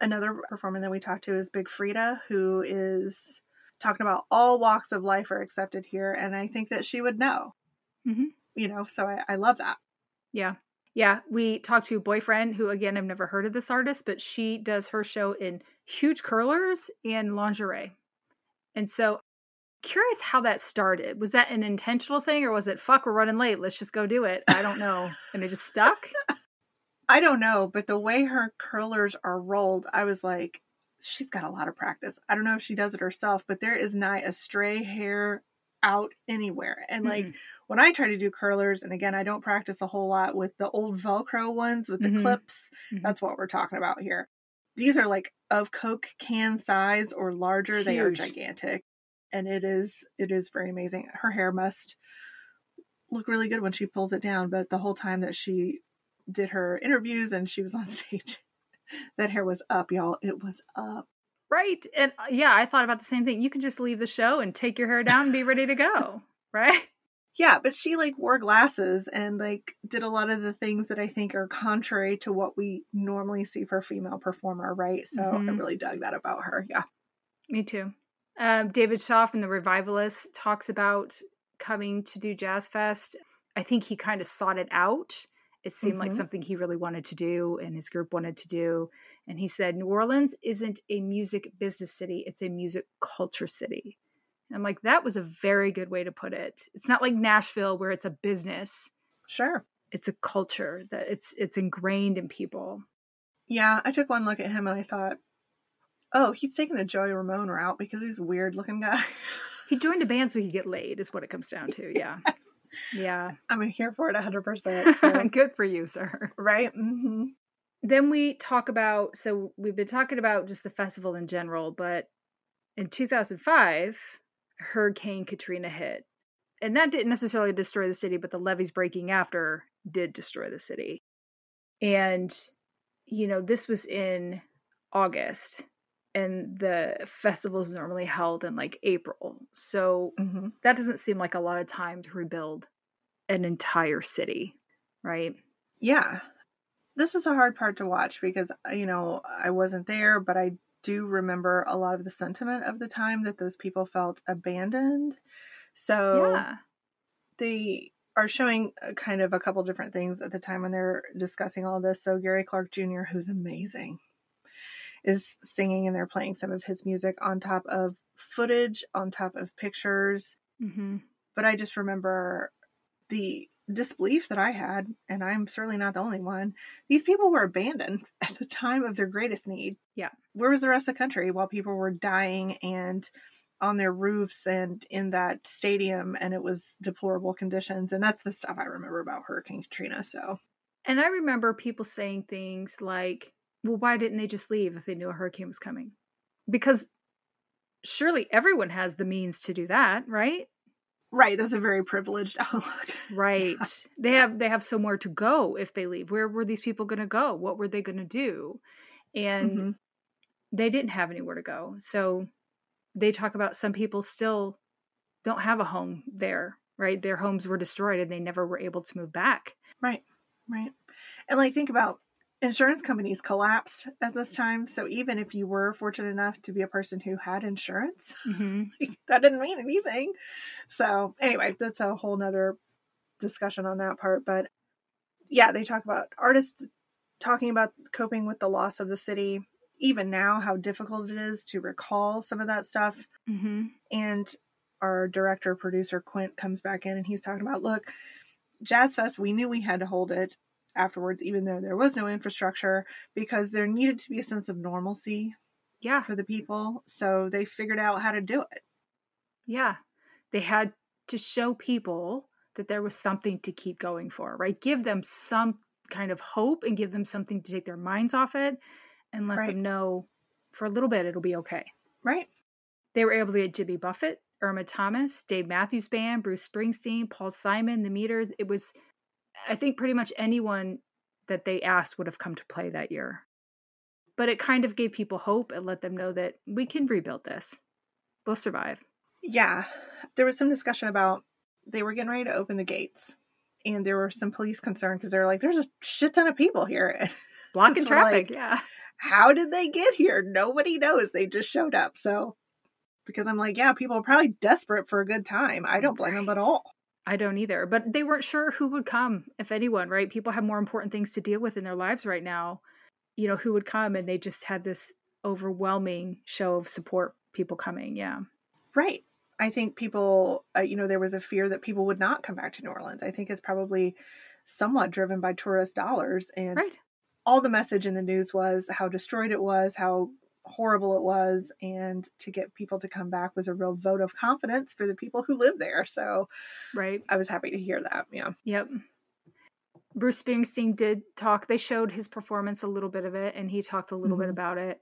Another performer that we talked to is Big Freedia, who is talking about all walks of life are accepted here, and I think that she would know. Mhm. You know, so I, I love that. Yeah. Yeah. We talked to a boyfriend who again I've never heard of this artist, but she does her show in huge curlers and lingerie. And so curious how that started. Was that an intentional thing or was it fuck we're running late, let's just go do it? I don't know. and it just stuck? I don't know, but the way her curlers are rolled, I was like, she's got a lot of practice. I don't know if she does it herself, but there is not a stray hair out anywhere. And like Mhm. when I try to do curlers, and again, I don't practice a whole lot with the old Velcro ones with the Mhm. clips. Mhm. That's what we're talking about here. These are like of Coke can size or larger. They are gigantic. And it is it is very amazing. Her hair must look really good when she pulls it down, but the whole time that she did her interviews and she was on stage, that hair was up, y'all. It was up. Right. And uh, yeah, I thought about the same thing. You can just leave the show and take your hair down and be ready to go. Right? Yeah, but she like wore glasses and like did a lot of the things that I think are contrary to what we normally see for a female performer, right? So I Mhm. really dug that about her. Yeah. Me too. Um, David Shaw from the Revivalists talks about coming to do Jazz Fest. I think he kind of sought it out. It seemed like Mhm. something he really wanted to do and his group wanted to do. And he said, New Orleans isn't a music business city, it's a music culture city. And I'm like, that was a very good way to put it. It's not like Nashville where it's a business, Sure. it's a culture that it's it's ingrained in people. Yeah, I took one look at him and I thought, oh, he's taking the Joey Ramone route because he's a weird looking guy. He joined a band so he could get laid, is what it comes down to. Yeah. Yeah. I'm here for it 100%. so- Good for you, sir. right? hmm Then we talk about so we've been talking about just the festival in general, but in 2005, Hurricane Katrina hit. And that didn't necessarily destroy the city, but the levees breaking after did destroy the city. And you know, this was in August and the festival is normally held in like April. So hmm that doesn't seem like a lot of time to rebuild an entire city, right? Yeah. This is a hard part to watch because, you know, I wasn't there, but I do remember a lot of the sentiment of the time that those people felt abandoned. So yeah. they are showing kind of a couple different things at the time when they're discussing all this. So Gary Clark Jr., who's amazing, is singing and they're playing some of his music on top of footage, on top of pictures. hmm But I just remember the disbelief that I had, and I'm certainly not the only one. These people were abandoned at the time of their greatest need. Yeah. Where was the rest of the country while people were dying and on their roofs and in that stadium and it was deplorable conditions and that's the stuff I remember about Hurricane Katrina. So And I remember people saying things like, well, why didn't they just leave if they knew a hurricane was coming? Because surely everyone has the means to do that, right? Right, that's a very privileged outlook. Right. They have they have somewhere to go if they leave. Where were these people going to go? What were they going to do? And Mhm. they didn't have anywhere to go. So they talk about some people still don't have a home there, right? Their homes were destroyed and they never were able to move back. Right, right. And like think about insurance companies collapsed at this time. So even if you were fortunate enough to be a person who had insurance, Mm-hmm. that didn't mean anything. So anyway, that's a whole nother discussion on that part. But yeah, they talk about artists talking about coping with the loss of the city, even now, how difficult it is to recall some of that stuff. Mm-hmm. And our director producer Quint comes back in and he's talking about look, Jazz Fest, we knew we had to hold it afterwards, even though there was no infrastructure, because there needed to be a sense of normalcy Yeah. for the people. So they figured out how to do it. Yeah. They had to show people that there was something to keep going for, right? Give them some kind of hope and give them something to take their minds off it and let Right. them know for a little bit it'll be okay. Right? They were able to get Jimmy Buffett Irma Thomas, Dave Matthews Band, Bruce Springsteen, Paul Simon, The Meters. It was, I think, pretty much anyone that they asked would have come to play that year. But it kind of gave people hope and let them know that we can rebuild this. We'll survive. Yeah. There was some discussion about they were getting ready to open the gates and there were some police concern because they're like, there's a shit ton of people here. Blocking so traffic, like, yeah. How did they get here? Nobody knows. They just showed up. So, because I'm like, yeah, people are probably desperate for a good time. I don't blame right. them at all. I don't either. But they weren't sure who would come, if anyone, right? People have more important things to deal with in their lives right now. You know, who would come? And they just had this overwhelming show of support, people coming. Yeah. Right. I think people, uh, you know, there was a fear that people would not come back to New Orleans. I think it's probably somewhat driven by tourist dollars. And right. all the message in the news was how destroyed it was, how horrible it was. And to get people to come back was a real vote of confidence for the people who live there. So, right. I was happy to hear that. Yeah. Yep. Bruce Springsteen did talk. They showed his performance a little bit of it, and he talked a little mm-hmm. bit about it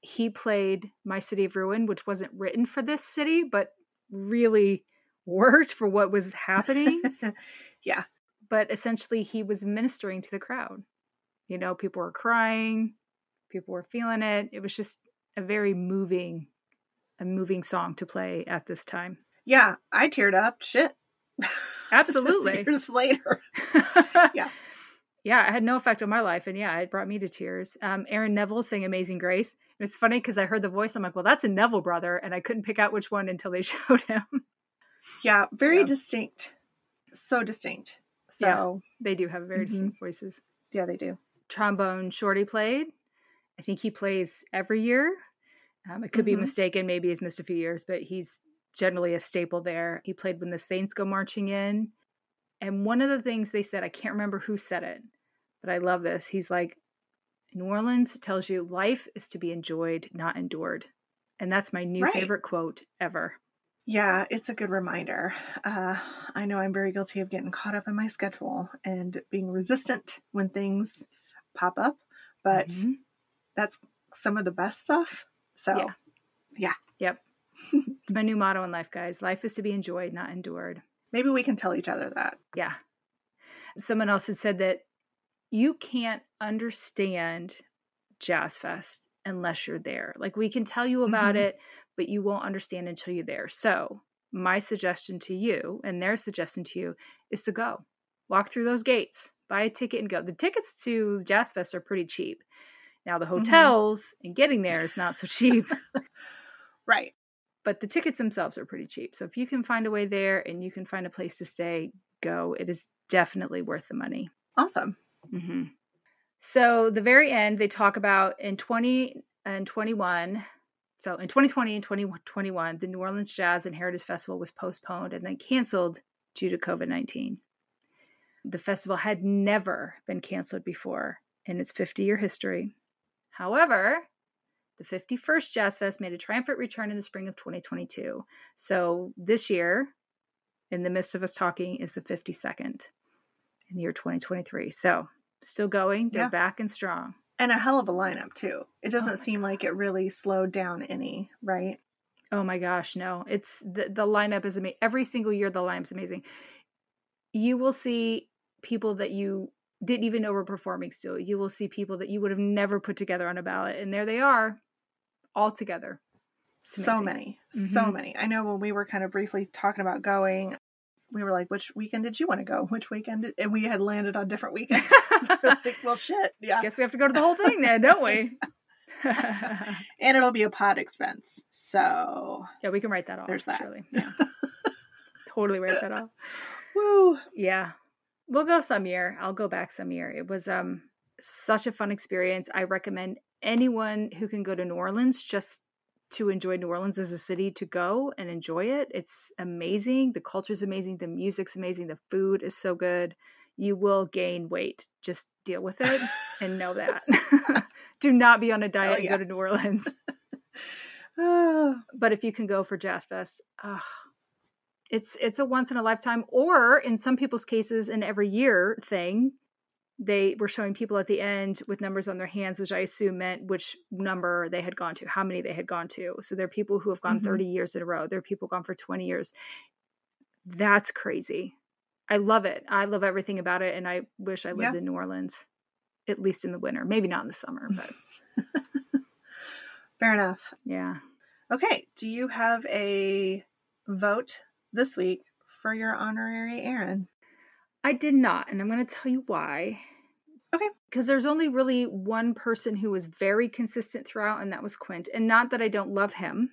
he played My City of Ruin, which wasn't written for this city, but really worked for what was happening. yeah. But essentially, he was ministering to the crowd. You know, people were crying, people were feeling it. It was just a very moving, a moving song to play at this time. Yeah, I teared up. Shit. Absolutely. years later. yeah. Yeah, it had no effect on my life. And yeah, it brought me to tears. Um, Aaron Neville sang Amazing Grace. It's funny because I heard the voice. I'm like, well, that's a Neville brother, and I couldn't pick out which one until they showed him. Yeah, very yeah. distinct. So distinct. So yeah, they do have very mm-hmm. distinct voices. Yeah, they do. Trombone Shorty played. I think he plays every year. Um, it could mm-hmm. be mistaken. Maybe he's missed a few years, but he's generally a staple there. He played when the Saints go marching in. And one of the things they said, I can't remember who said it, but I love this. He's like, New Orleans tells you life is to be enjoyed, not endured. And that's my new right. favorite quote ever. Yeah, it's a good reminder. Uh, I know I'm very guilty of getting caught up in my schedule and being resistant when things pop up, but mm-hmm. That's some of the best stuff. So, yeah. yeah. Yep. it's my new motto in life, guys. Life is to be enjoyed, not endured. Maybe we can tell each other that. Yeah. Someone else had said that you can't understand Jazz Fest unless you're there. Like we can tell you about mm-hmm. it, but you won't understand until you're there. So, my suggestion to you and their suggestion to you is to go. Walk through those gates, buy a ticket and go. The tickets to Jazz Fest are pretty cheap. Now the mm-hmm. hotels mm-hmm. and getting there is not so cheap. right. But the tickets themselves are pretty cheap. So if you can find a way there and you can find a place to stay, go. It is definitely worth the money. Awesome. Mm-hmm. So the very end, they talk about in 20 and 21. So in 2020 and 2021, the New Orleans Jazz and Heritage Festival was postponed and then canceled due to COVID 19. The festival had never been canceled before in its 50 year history. However, the 51st Jazz Fest made a triumphant return in the spring of 2022. So this year, in the midst of us talking, is the 52nd in the year 2023. So still going. They're yeah. back and strong. And a hell of a lineup too. It oh doesn't oh seem like it really slowed down any, right? Oh my gosh, no. It's the the lineup is amazing. Every single year the lineup's amazing. You will see people that you didn't even know we were performing still. You will see people that you would have never put together on a ballot and there they are all together. So many. Mm-hmm. So many. I know when we were kind of briefly talking about going, we were like, which weekend did you want to go? Which weekend? And we had landed on different weekends. like, well, shit. Yeah. Guess we have to go to the whole thing then, don't we? and it'll be a pod expense. So yeah, we can write that off. There's that. Surely. Yeah. totally write that off. Woo. Yeah. We'll go some year. I'll go back some year. It was um such a fun experience. I recommend anyone who can go to New Orleans just to enjoy New Orleans as a city to go and enjoy it. It's amazing. The culture is amazing. The music's amazing. The food is so good. You will gain weight. Just deal with it and know that. Do not be on a diet oh, yes. and go to New Orleans. but if you can go for Jazz Fest, uh, it's it's a once in a lifetime, or in some people's cases, an every year thing. they were showing people at the end with numbers on their hands, which I assume meant which number they had gone to, how many they had gone to. So there are people who have gone Mhm. 30 years in a row. There are people gone for 20 years. That's crazy. I love it. I love everything about it. And I wish I lived Yeah. in New Orleans, at least in the winter. Maybe not in the summer, but Fair enough. yeah. Okay. Do you have a vote this week for your honorary Erin? I did not, and I'm going to tell you why. Okay. Because there's only really one person who was very consistent throughout, and that was Quint. And not that I don't love him,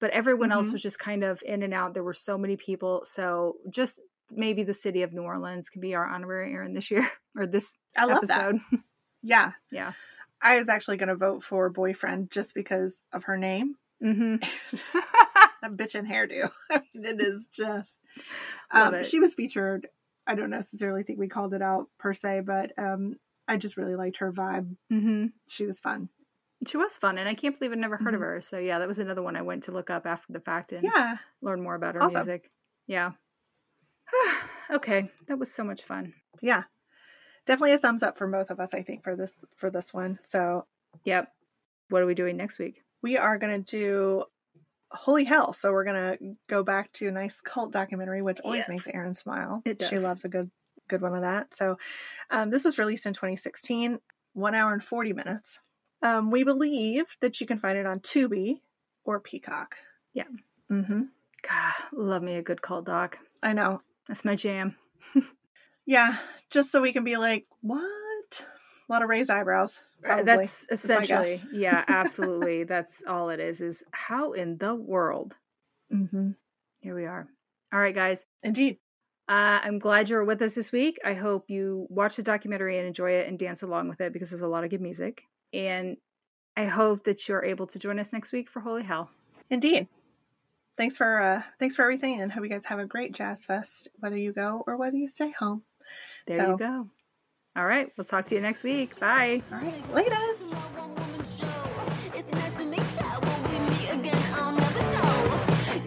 but everyone else Mhm. was just kind of in and out. There were so many people. So just maybe the city of New Orleans can be our honorary Erin this year or this I love that. episode. Yeah. yeah. I was actually going to vote for boyfriend just because of her name. hmm that bitch in hairdo. I mean, it is just. Um, it. she was featured. I don't necessarily think we called it out per se, but um, I just really liked her vibe. hmm She was fun. She was fun, and I can't believe I'd never heard of Mhm. her. So yeah, that was another one I went to look up after the fact and Yeah. learn more about her Awesome. music. Yeah. okay, that was so much fun. Yeah. Definitely a thumbs up for both of us, I think, for this for this one. So Yep. What are we doing next week? we are gonna do Holy Hell. So we're gonna go back to a nice cult documentary, which always Yes. makes Erin smile. It does. She loves a good good one of that. So um, this was released in 2016, one hour and 40 minutes. Um, we believe that you can find it on Tubi or Peacock. Yeah. Mm-hmm. God, love me a good cult doc. I know. That's my jam. Yeah, just so we can be like, what? A lot of raised eyebrows. Probably. That's essentially, yeah, absolutely. That's all it is. Is how in the world? mm-hmm. Here we are. All right, guys. Indeed. Uh, I'm glad you're with us this week. I hope you watch the documentary and enjoy it and dance along with it because there's a lot of good music. And I hope that you're able to join us next week for Holy Hell. Indeed. Thanks for uh thanks for everything and hope you guys have a great jazz fest, whether you go or whether you stay home. There So- you go. All right. We'll talk to you next week. Bye. All right. Latest.